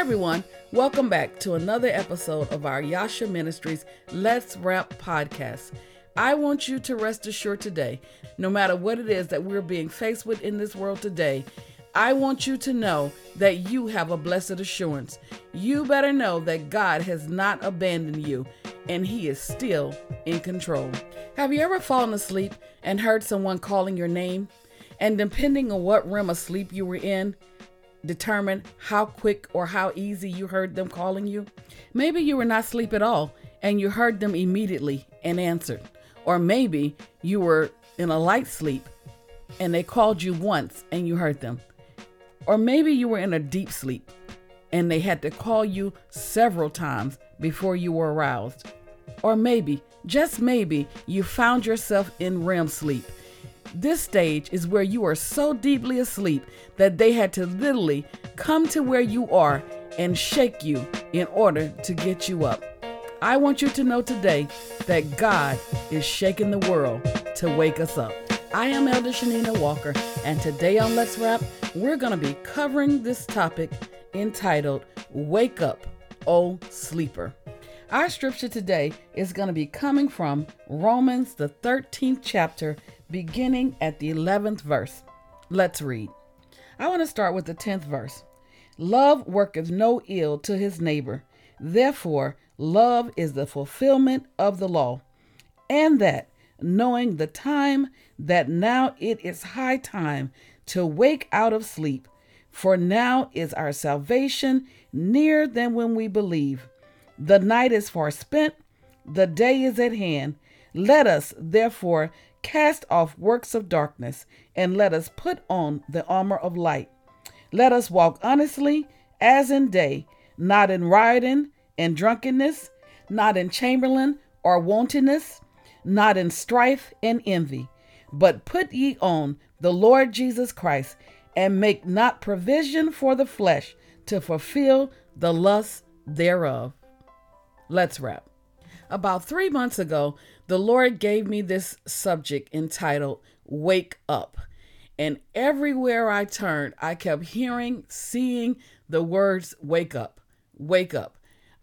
Hi, everyone. Welcome back to another episode of our Yasha Ministries Let's Rap podcast. I want you to rest assured today, no matter what it is that we're being faced with in this world today, I want you to know that you have a blessed assurance. You better know that God has not abandoned you and He is still in control. Have you ever fallen asleep and heard someone calling your name? And depending on what realm of sleep you were in, determine how quick or how easy you heard them calling you? Maybe you were not asleep at all and you heard them immediately and answered. Or maybe you were in a light sleep and they called you once and you heard them. Or maybe you were in a deep sleep and they had to call you several times before you were aroused. Or maybe, just maybe, you found yourself in REM sleep. This stage is where you are so deeply asleep that they had to literally come to where you are and shake you in order to get you up. I want you to know today that God is shaking the world to wake us up. I am Elder Shanina Walker, and today on Let's Rap, we're going to be covering this topic entitled Wake Up, O Sleeper. Our scripture today is going to be coming from Romans, the 13th chapter, beginning at the 11th verse. Let's read. I want to start with the 10th verse. Love worketh no ill to his neighbor. Therefore, love is the fulfillment of the law. And that, knowing the time, that now it is high time to wake out of sleep, for now is our salvation nearer than when we believe. The night is far spent, the day is at hand. Let us, therefore, cast off works of darkness, and let us put on the armor of light. Let us walk honestly as in day, not in rioting and drunkenness, not in chambering or wantonness, not in strife and envy, but put ye on the Lord Jesus Christ, and make not provision for the flesh to fulfill the lusts thereof. Let's rap. About three months ago, the Lord gave me this subject entitled Wake Up. And everywhere I turned, I kept hearing, seeing the words wake up, wake up.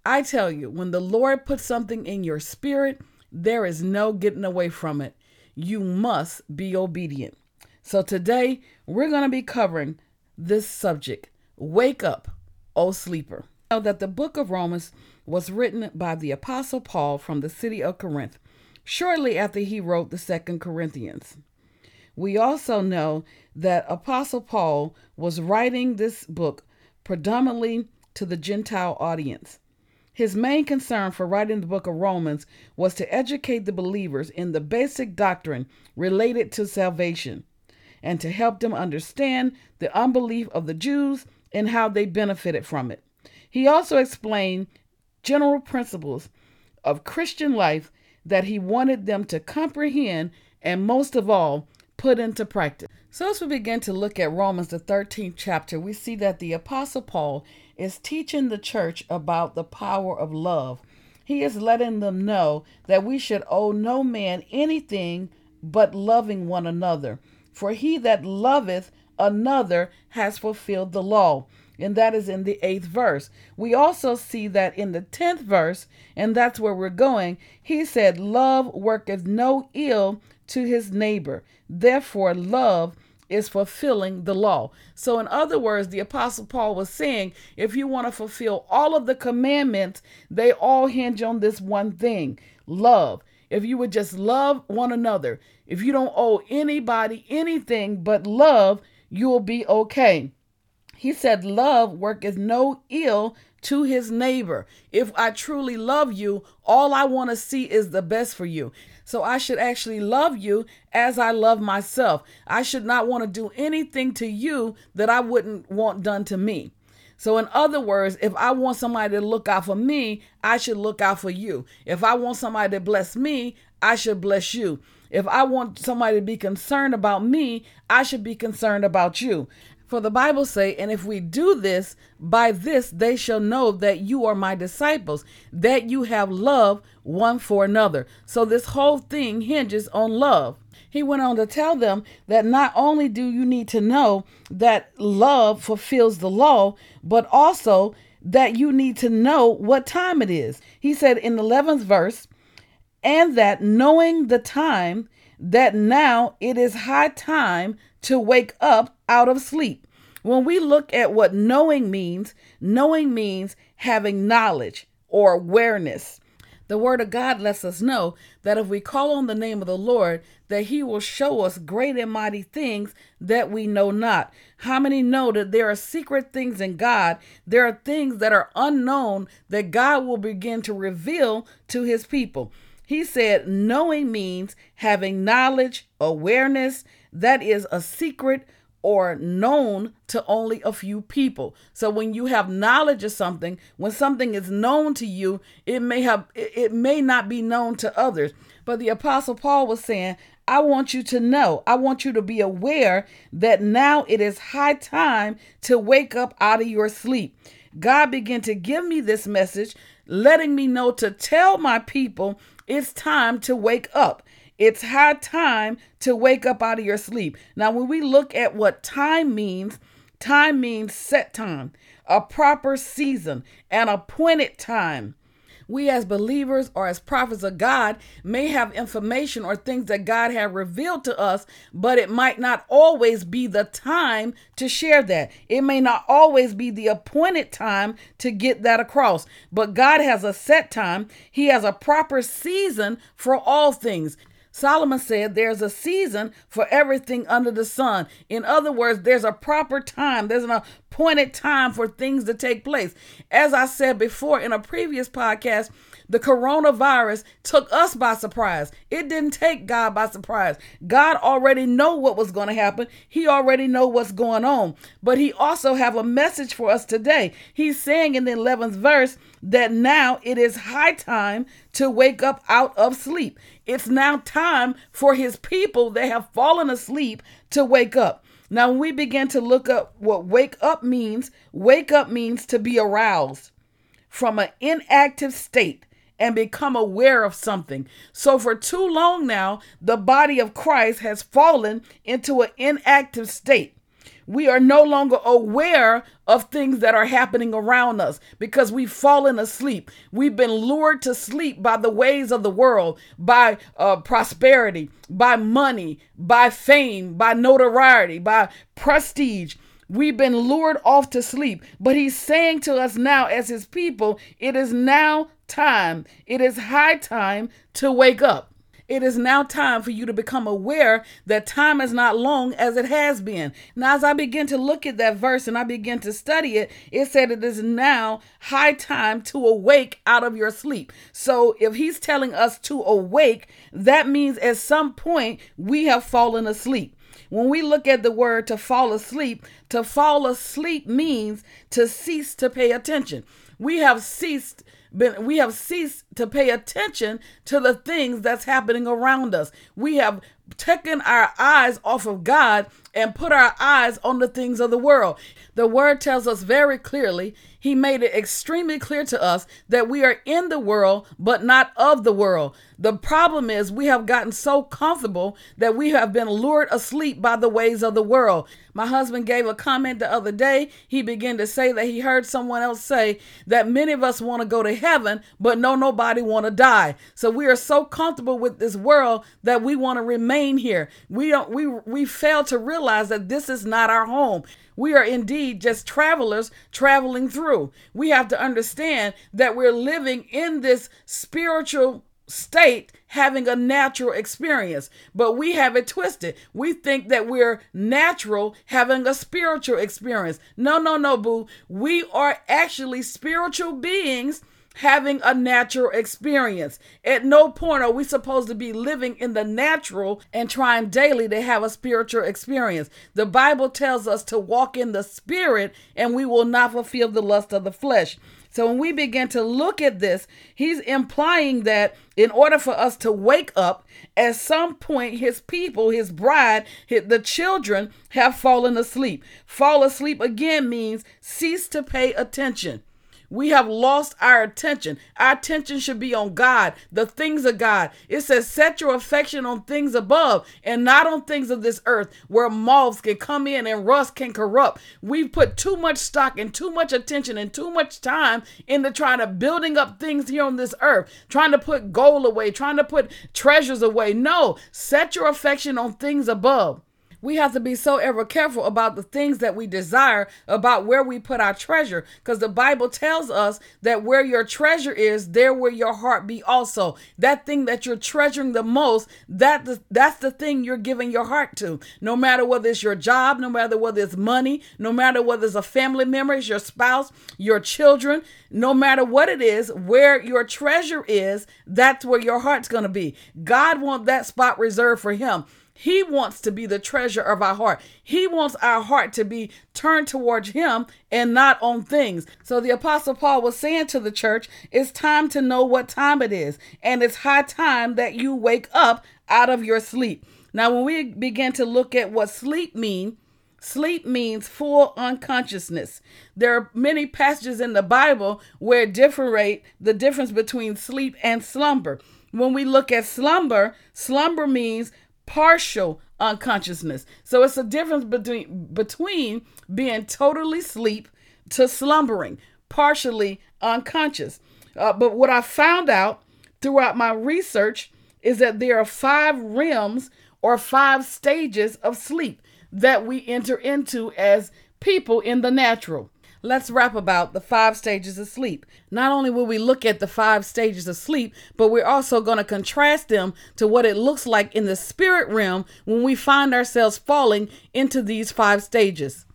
I tell you, when the Lord puts something in your spirit, there is no getting away from it. You must be obedient. So today, we're going to be covering this subject Wake Up, O Sleeper. Know that the book of Romans was written by the Apostle Paul from the city of Corinth shortly after he wrote the Second Corinthians. We also know that Apostle Paul was writing this book predominantly to the Gentile audience. His main concern for writing the book of Romans was to educate the believers in the basic doctrine related to salvation and to help them understand the unbelief of the Jews and how they benefited from it. He also explained general principles of Christian life that he wanted them to comprehend and most of all put into practice. So, as we begin to look at Romans, the 13th chapter, we see that the Apostle Paul is teaching the church about the power of love. He is letting them know that we should owe no man anything but loving one another. For he that loveth another has fulfilled the law and that is in the eighth verse. We also see that in the tenth verse, and that's where we're going. He said, Love worketh no ill to his neighbor. Therefore, love is fulfilling the law. So, in other words, the Apostle Paul was saying, if you want to fulfill all of the commandments, they all hinge on this one thing love. If you would just love one another, if you don't owe anybody anything but love, you'll be okay. He said, Love worketh no ill to his neighbor. If I truly love you, all I want to see is the best for you. So I should actually love you as I love myself. I should not want to do anything to you that I wouldn't want done to me. So, in other words, if I want somebody to look out for me, I should look out for you. If I want somebody to bless me, I should bless you. If I want somebody to be concerned about me, I should be concerned about you. For the Bible say, and if we do this, by this they shall know that you are my disciples, that you have love one for another. So this whole thing hinges on love. He went on to tell them that not only do you need to know that love fulfills the law, but also that you need to know what time it is. He said in the 11th verse, and that knowing the time, that now it is high time to wake up out of sleep. When we look at what knowing means, knowing means having knowledge or awareness. The word of God lets us know that if we call on the name of the Lord, that he will show us great and mighty things that we know not. How many know that there are secret things in God? There are things that are unknown that God will begin to reveal to his people. He said, knowing means having knowledge, awareness, that is a secret or known to only a few people. So when you have knowledge of something, when something is known to you, it may have it may not be known to others. But the apostle Paul was saying, I want you to know, I want you to be aware that now it is high time to wake up out of your sleep. God began to give me this message, letting me know to tell my people it's time to wake up. It's high time to wake up out of your sleep. Now, when we look at what time means, time means set time, a proper season, an appointed time we as believers or as prophets of God may have information or things that God had revealed to us, but it might not always be the time to share that. It may not always be the appointed time to get that across. But God has a set time, He has a proper season for all things. Solomon said there's a season for everything under the sun. In other words, there's a proper time, there's an appointed time for things to take place. As I said before in a previous podcast, the coronavirus took us by surprise. It didn't take God by surprise. God already know what was going to happen. He already know what's going on. But he also have a message for us today. He's saying in the 11th verse that now it is high time to wake up out of sleep. It's now time for his people that have fallen asleep to wake up. Now, when we begin to look up what wake up means, wake up means to be aroused from an inactive state and become aware of something. So, for too long now, the body of Christ has fallen into an inactive state. We are no longer aware of things that are happening around us because we've fallen asleep. We've been lured to sleep by the ways of the world, by uh, prosperity, by money, by fame, by notoriety, by prestige. We've been lured off to sleep, but he's saying to us now, as his people, it is now time, it is high time to wake up. It is now time for you to become aware that time is not long as it has been. Now, as I begin to look at that verse and I begin to study it, it said it is now high time to awake out of your sleep. So, if he's telling us to awake, that means at some point we have fallen asleep. When we look at the word to fall asleep, to fall asleep means to cease to pay attention. We have ceased been we have ceased to pay attention to the things that's happening around us. We have taken our eyes off of God and put our eyes on the things of the world. The word tells us very clearly, he made it extremely clear to us that we are in the world, but not of the world. The problem is we have gotten so comfortable that we have been lured asleep by the ways of the world. My husband gave a comment the other day. He began to say that he heard someone else say that many of us want to go to heaven, but no nobody want to die. So we are so comfortable with this world that we want to remain here. We don't we we fail to realize that this is not our home. We are indeed just travelers traveling through. We have to understand that we're living in this spiritual state having a natural experience, but we have it twisted. We think that we're natural having a spiritual experience. No, no, no, boo. We are actually spiritual beings having a natural experience. At no point are we supposed to be living in the natural and trying daily to have a spiritual experience. The Bible tells us to walk in the spirit and we will not fulfill the lust of the flesh. So when we begin to look at this, he's implying that in order for us to wake up, at some point, his people, his bride, his, the children have fallen asleep. Fall asleep again means cease to pay attention. We have lost our attention. Our attention should be on God, the things of God. It says, set your affection on things above and not on things of this earth where moths can come in and rust can corrupt. We've put too much stock and too much attention and too much time into trying to building up things here on this earth, trying to put gold away, trying to put treasures away. No, set your affection on things above. We have to be so ever careful about the things that we desire, about where we put our treasure, because the Bible tells us that where your treasure is, there will your heart be also. That thing that you're treasuring the most, that that's the thing you're giving your heart to. No matter whether it's your job, no matter whether it's money, no matter whether it's a family member, it's your spouse, your children, no matter what it is, where your treasure is, that's where your heart's going to be. God wants that spot reserved for him. He wants to be the treasure of our heart. He wants our heart to be turned towards Him and not on things. So the Apostle Paul was saying to the church, it's time to know what time it is. And it's high time that you wake up out of your sleep. Now, when we begin to look at what sleep means, Sleep means full unconsciousness. There are many passages in the Bible where differentiate the difference between sleep and slumber. When we look at slumber, slumber means partial unconsciousness. So it's a difference between between being totally asleep to slumbering, partially unconscious. Uh, but what I found out throughout my research is that there are five realms or five stages of sleep that we enter into as people in the natural let's rap about the five stages of sleep. Not only will we look at the five stages of sleep, but we're also going to contrast them to what it looks like in the spirit realm when we find ourselves falling into these five stages.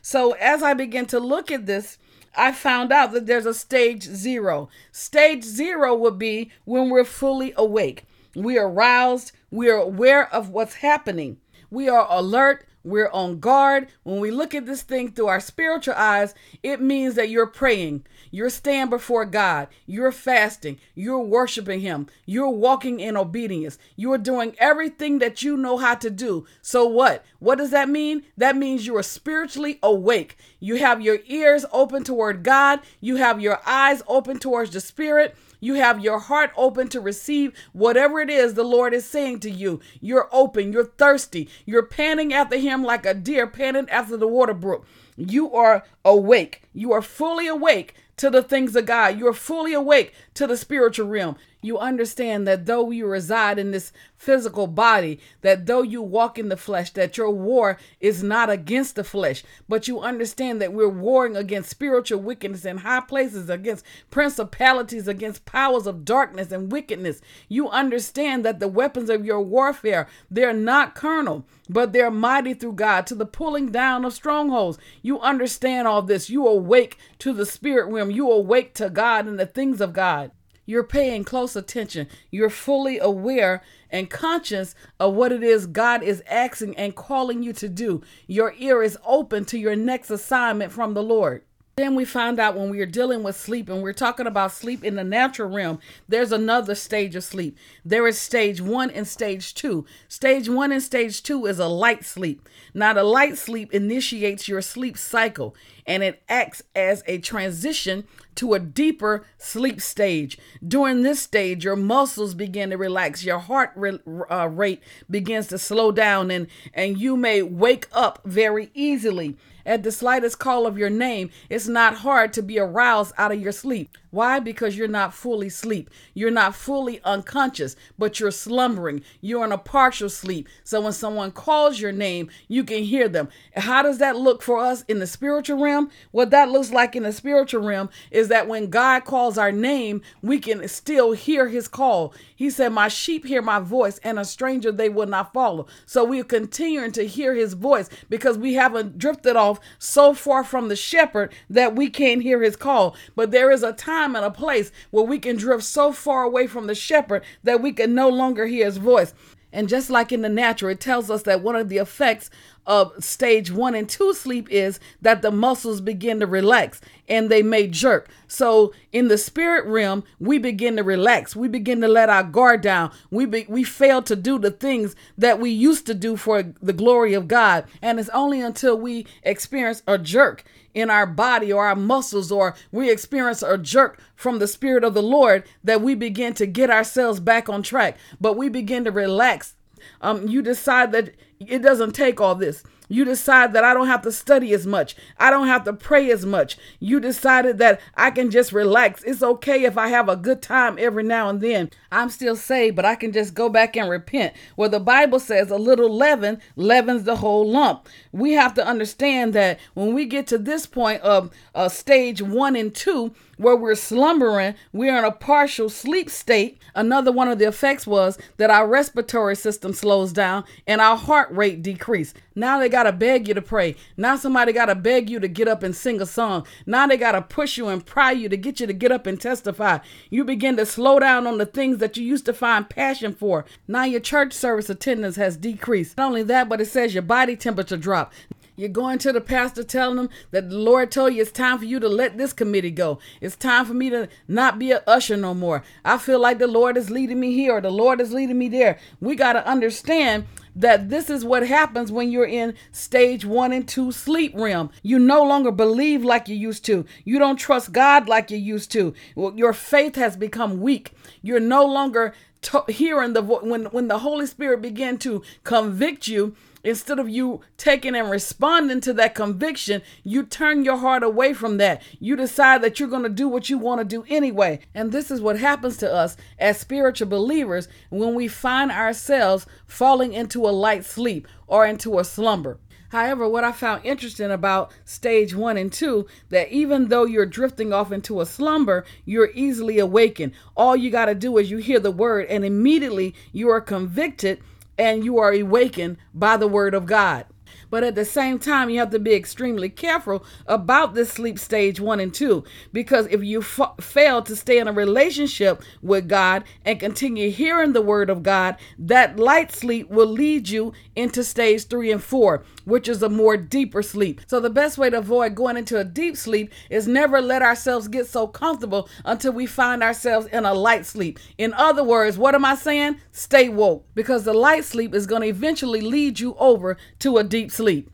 So, as I begin to look at this, I found out that there's a stage zero. Stage zero would be when we're fully awake. We are roused, we are aware of what's happening, we are alert, we're on guard. When we look at this thing through our spiritual eyes, it means that you're praying, you're standing before God, you're fasting, you're worshiping Him, you're walking in obedience, you're doing everything that you know how to do. So, what? What does that mean? That means you are spiritually awake. You have your ears open toward God, you have your eyes open towards the Spirit you have your heart open to receive whatever it is the Lord is saying to you. You're open, you're thirsty, you're panting after Him like a deer panting after the water brook. You are awake, you are fully awake to the things of God. You're fully awake to the spiritual realm. You understand that though you reside in this physical body, that though you walk in the flesh, that your war is not against the flesh, but you understand that we're warring against spiritual wickedness in high places, against principalities, against powers of darkness and wickedness. You understand that the weapons of your warfare, they're not carnal, but they're mighty through God to the pulling down of strongholds. You understand all this. You awake to the spirit realm. You awake to God and the things of God. You're paying close attention. You're fully aware and conscious of what it is God is asking and calling you to do. Your ear is open to your next assignment from the Lord. Then we find out when we are dealing with sleep and we're talking about sleep in the natural realm, there's another stage of sleep. There is stage one and stage two. Stage one and stage two is a light sleep. Now, the light sleep initiates your sleep cycle and it acts as a transition to a deeper sleep stage. During this stage, your muscles begin to relax, your heart re- uh, rate begins to slow down, and, and you may wake up very easily. At the slightest call of your name, it's not hard to be aroused out of your sleep. Why? Because you're not fully asleep. You're not fully unconscious, but you're slumbering. You're in a partial sleep. So when someone calls your name, you can hear them. How does that look for us in the spiritual realm? What that looks like in the spiritual realm is that when God calls our name, we can still hear his call. He said, My sheep hear my voice, and a stranger they will not follow. So we're continuing to hear his voice because we haven't drifted off so far from the shepherd that we can't hear his call. But there is a time and a place where we can drift so far away from the shepherd that we can no longer hear his voice. And just like in the natural, it tells us that one of the effects of stage one and two sleep is that the muscles begin to relax and they may jerk. So in the spirit realm, we begin to relax. We begin to let our guard down. We be, we fail to do the things that we used to do for the glory of God. And it's only until we experience a jerk in our body or our muscles, or we experience a jerk from the Spirit of the Lord, that we begin to get ourselves back on track. But we begin to relax. Um, you decide that it doesn't take all this. You decide that I don't have to study as much. I don't have to pray as much. You decided that I can just relax. It's okay if I have a good time every now and then. I'm still saved, but I can just go back and repent. Well, the Bible says a little leaven leavens the whole lump. We have to understand that when we get to this point of uh, stage one and two, where we're slumbering, we're in a partial sleep state. Another one of the effects was that our respiratory system slows down and our heart rate decrease. Now they got to beg you to pray. Now somebody got to beg you to get up and sing a song. Now they got to push you and pry you to get you to get up and testify. You begin to slow down on the things that you used to find passion for. Now your church service attendance has decreased. Not only that, but it says your body temperature dropped. You're going to the pastor telling them that the Lord told you it's time for you to let this committee go. It's time for me to not be an usher no more. I feel like the Lord is leading me here or the Lord is leading me there. We got to understand that this is what happens when you're in stage one and two sleep realm. You no longer believe like you used to. You don't trust God like you used to. Your faith has become weak. You're no longer to- hearing the voice when when the Holy Spirit began to convict you instead of you taking and responding to that conviction, you turn your heart away from that. You decide that you're going to do what you want to do anyway. And this is what happens to us as spiritual believers when we find ourselves falling into a light sleep or into a slumber. However, what I found interesting about stage one and two, that even though you're drifting off into a slumber, you're easily awakened. All you got to do is you hear the word, and immediately you are convicted and you are awakened by the word of God. But at the same time, you have to be extremely careful about this sleep stage one and two, because if you f- fail to stay in a relationship with God and continue hearing the word of God, that light sleep will lead you into stage three and four, which is a more deeper sleep. So the best way to avoid going into a deep sleep is never let ourselves get so comfortable until we find ourselves in a light sleep. In other words, what am I saying? Stay woke, because the light sleep is going to eventually lead you over to a deep sleep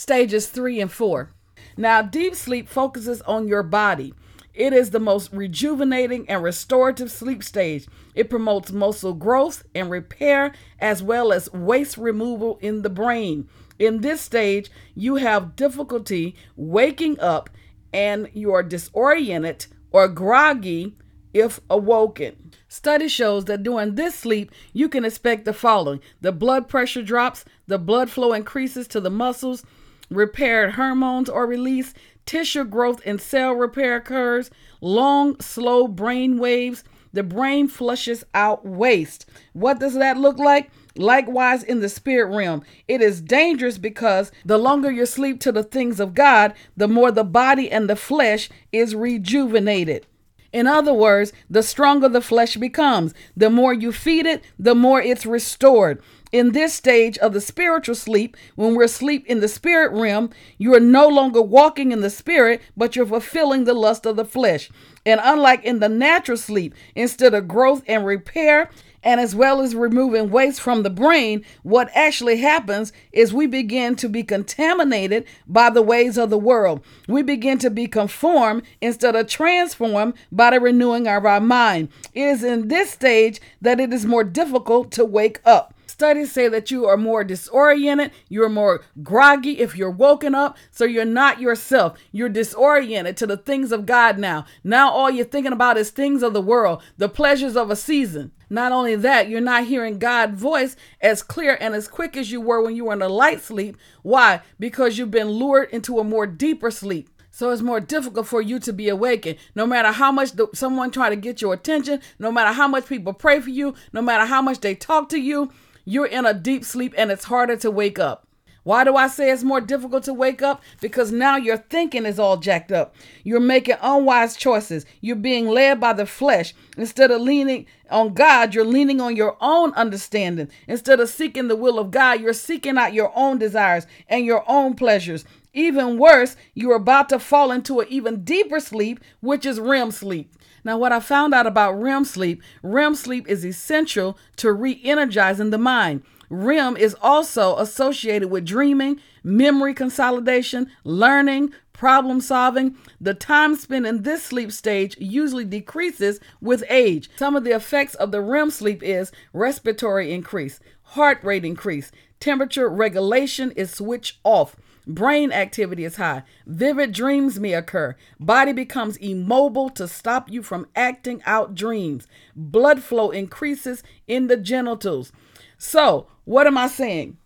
stages three and four. Now, deep sleep focuses on your body. It is the most rejuvenating and restorative sleep stage. It promotes muscle growth and repair as well as waste removal in the brain. In this stage, you have difficulty waking up and you are disoriented or groggy if awoken. Study shows that during this sleep, you can expect the following the blood pressure drops, the blood flow increases to the muscles, repaired hormones are released, tissue growth and cell repair occurs, long, slow brain waves, the brain flushes out waste. What does that look like? Likewise, in the spirit realm, it is dangerous because the longer you sleep to the things of God, the more the body and the flesh is rejuvenated. In other words, the stronger the flesh becomes. The more you feed it, the more it's restored. In this stage of the spiritual sleep, when we're asleep in the spirit realm, you are no longer walking in the spirit, but you're fulfilling the lust of the flesh. And unlike in the natural sleep, instead of growth and repair, and as well as removing waste from the brain, what actually happens is we begin to be contaminated by the ways of the world. We begin to be conformed instead of transformed by the renewing of our mind. It is in this stage that it is more difficult to wake up. Studies say that you are more disoriented, you're more groggy if you're woken up, so you're not yourself. You're disoriented to the things of God now. Now all you're thinking about is things of the world, the pleasures of a season. Not only that, you're not hearing God's voice as clear and as quick as you were when you were in a light sleep. Why? Because you've been lured into a more deeper sleep. So it's more difficult for you to be awakened. No matter how much the, someone try to get your attention, no matter how much people pray for you, no matter how much they talk to you, you're in a deep sleep and it's harder to wake up. Why do I say it's more difficult to wake up? Because now your thinking is all jacked up. You're making unwise choices. You're being led by the flesh. Instead of leaning on God, you're leaning on your own understanding. Instead of seeking the will of God, you're seeking out your own desires and your own pleasures. Even worse, you're about to fall into an even deeper sleep, which is REM sleep. Now, what I found out about REM sleep, REM sleep is essential to re energizing the mind. REM is also associated with dreaming, memory consolidation, learning, problem solving. The time spent in this sleep stage usually decreases with age. Some of the effects of the REM sleep is respiratory increase, heart rate increase, temperature regulation is switched off. Brain activity is high. Vivid dreams may occur. Body becomes immobile to stop you from acting out dreams. Blood flow increases in the genitals. So, what am I saying?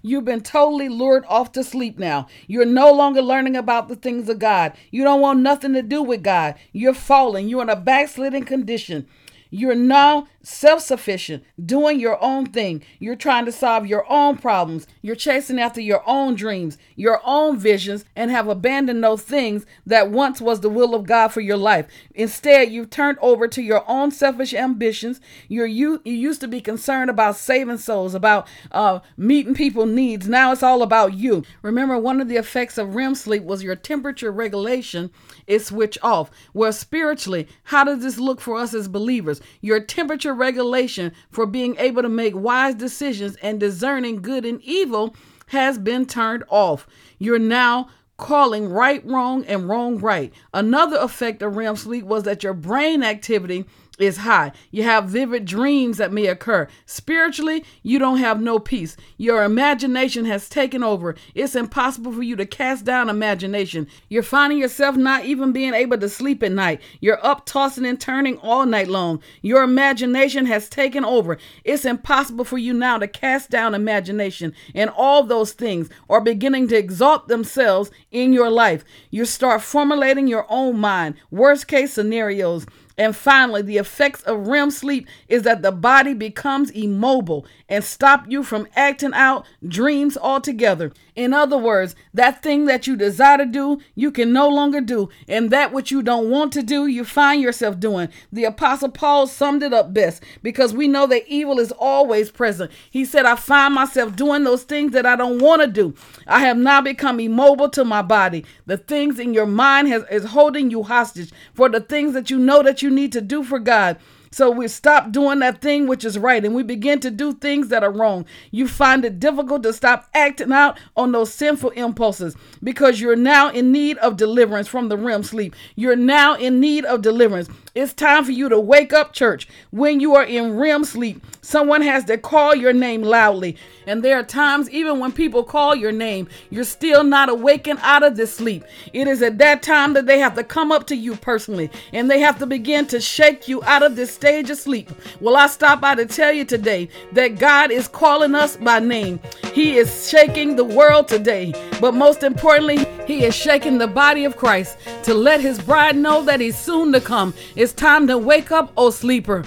You've been totally lured off to sleep now. You're no longer learning about the things of God. You don't want nothing to do with God. You're falling. You're in a backsliding condition. You're now self sufficient, doing your own thing. You're trying to solve your own problems. You're chasing after your own dreams, your own visions, and have abandoned those things that once was the will of God for your life. Instead, you've turned over to your own selfish ambitions. You're you, you used to be concerned about saving souls, about uh, meeting people's needs. Now it's all about you. Remember, one of the effects of REM sleep was your temperature regulation is switched off. Well, spiritually, how does this look for us as believers? Your temperature regulation for being able to make wise decisions and discerning good and evil has been turned off. You're now calling right wrong and wrong right. Another effect of REM sleep was that your brain activity is high. You have vivid dreams that may occur. Spiritually, you don't have no peace. Your imagination has taken over. It's impossible for you to cast down imagination. You're finding yourself not even being able to sleep at night. You're up tossing and turning all night long. Your imagination has taken over. It's impossible for you now to cast down imagination. And all those things are beginning to exalt themselves in your life. You start formulating your own mind, worst case scenarios and finally, the effects of REM sleep is that the body becomes immobile and stop you from acting out dreams altogether. In other words, that thing that you desire to do, you can no longer do, and that which you don't want to do, you find yourself doing. The apostle Paul summed it up best because we know that evil is always present. He said, "I find myself doing those things that I don't want to do. I have now become immobile to my body. The things in your mind has, is holding you hostage for the things that you know that you need to do for God. So we stop doing that thing which is right and we begin to do things that are wrong. You find it difficult to stop acting out on those sinful impulses because you're now in need of deliverance from the REM sleep. You're now in need of deliverance. It's time for you to wake up, church. When you are in REM sleep, someone has to call your name loudly. And there are times, even when people call your name, you're still not awakened out of this sleep. It is at that time that they have to come up to you personally and they have to begin to shake you out of this stage of sleep. Well, I stop by to tell you today that God is calling us by name. He is shaking the world today. But most importantly, He is shaking the body of Christ to let His bride know that He's soon to come. It's time to wake up, O sleeper.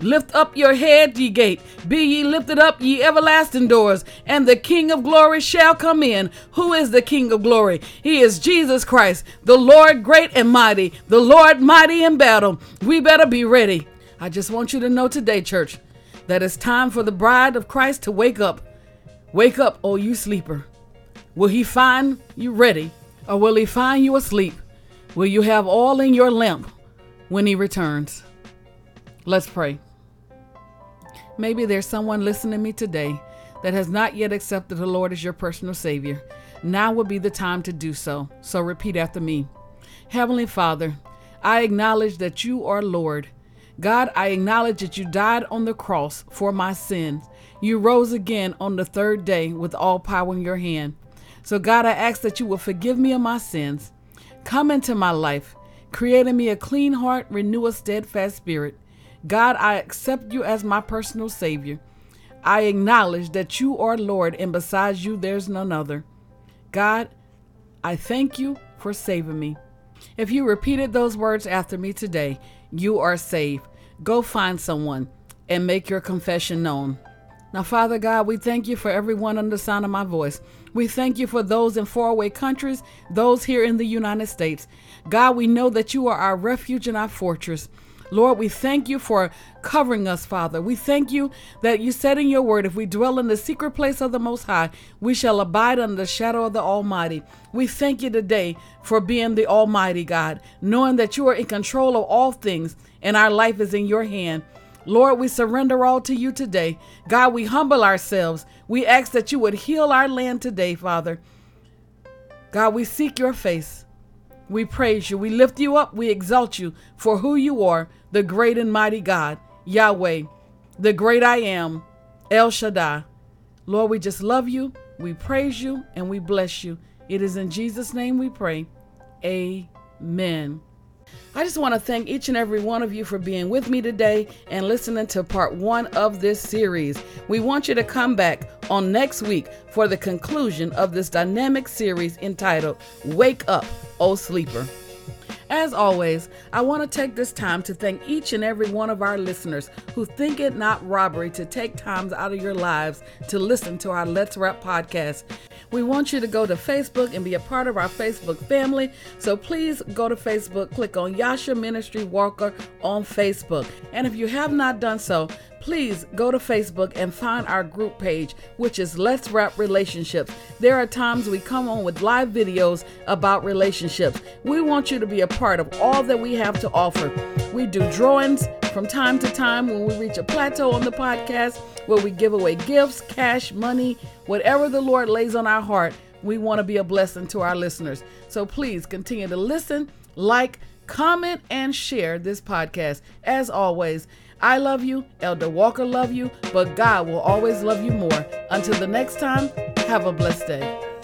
Lift up your head, ye gate. Be ye lifted up, ye everlasting doors, and the King of glory shall come in. Who is the King of glory? He is Jesus Christ, the Lord great and mighty, the Lord mighty in battle. We better be ready. I just want you to know today, church, that it's time for the bride of Christ to wake up. Wake up, O you sleeper. Will he find you ready, or will he find you asleep? Will you have all in your lamp? When he returns. Let's pray. Maybe there's someone listening to me today that has not yet accepted the Lord as your personal Savior. Now would be the time to do so. So repeat after me Heavenly Father, I acknowledge that you are Lord. God, I acknowledge that you died on the cross for my sins. You rose again on the third day with all power in your hand. So, God, I ask that you will forgive me of my sins. Come into my life creating me a clean heart, renew a steadfast spirit. God, I accept you as my personal Savior. I acknowledge that you are Lord, and besides you, there's none other. God, I thank you for saving me. If you repeated those words after me today, you are saved. Go find someone and make your confession known. Now, Father God, we thank you for everyone under the sound of my voice. We thank you for those in faraway countries, those here in the United States. God, we know that you are our refuge and our fortress. Lord, we thank you for covering us, Father. We thank you that you said in your word, if we dwell in the secret place of the Most High, we shall abide under the shadow of the Almighty. We thank you today for being the Almighty God, knowing that you are in control of all things and our life is in your hand. Lord, we surrender all to you today. God, we humble ourselves. We ask that you would heal our land today, Father. God, we seek your face. We praise you. We lift you up. We exalt you for who you are, the great and mighty God, Yahweh, the great I am, El Shaddai. Lord, we just love you. We praise you and we bless you. It is in Jesus' name we pray. Amen. I just want to thank each and every one of you for being with me today and listening to part one of this series. We want you to come back on next week for the conclusion of this dynamic series entitled Wake Up, O Sleeper. As always, I want to take this time to thank each and every one of our listeners who think it not robbery to take times out of your lives to listen to our Let's Rap podcast. We want you to go to Facebook and be a part of our Facebook family. So please go to Facebook, click on Yasha Ministry Walker on Facebook. And if you have not done so, please go to Facebook and find our group page, which is Let's Rap Relationships. There are times we come on with live videos about relationships. We want you to be a part of all that we have to offer. We do drawings from time to time when we reach a plateau on the podcast where we give away gifts, cash, money, whatever the Lord lays on our heart. We want to be a blessing to our listeners. So please continue to listen, like, comment, and share this podcast. As always, I love you, Elder Walker love you, but God will always love you more. Until the next time, have a blessed day.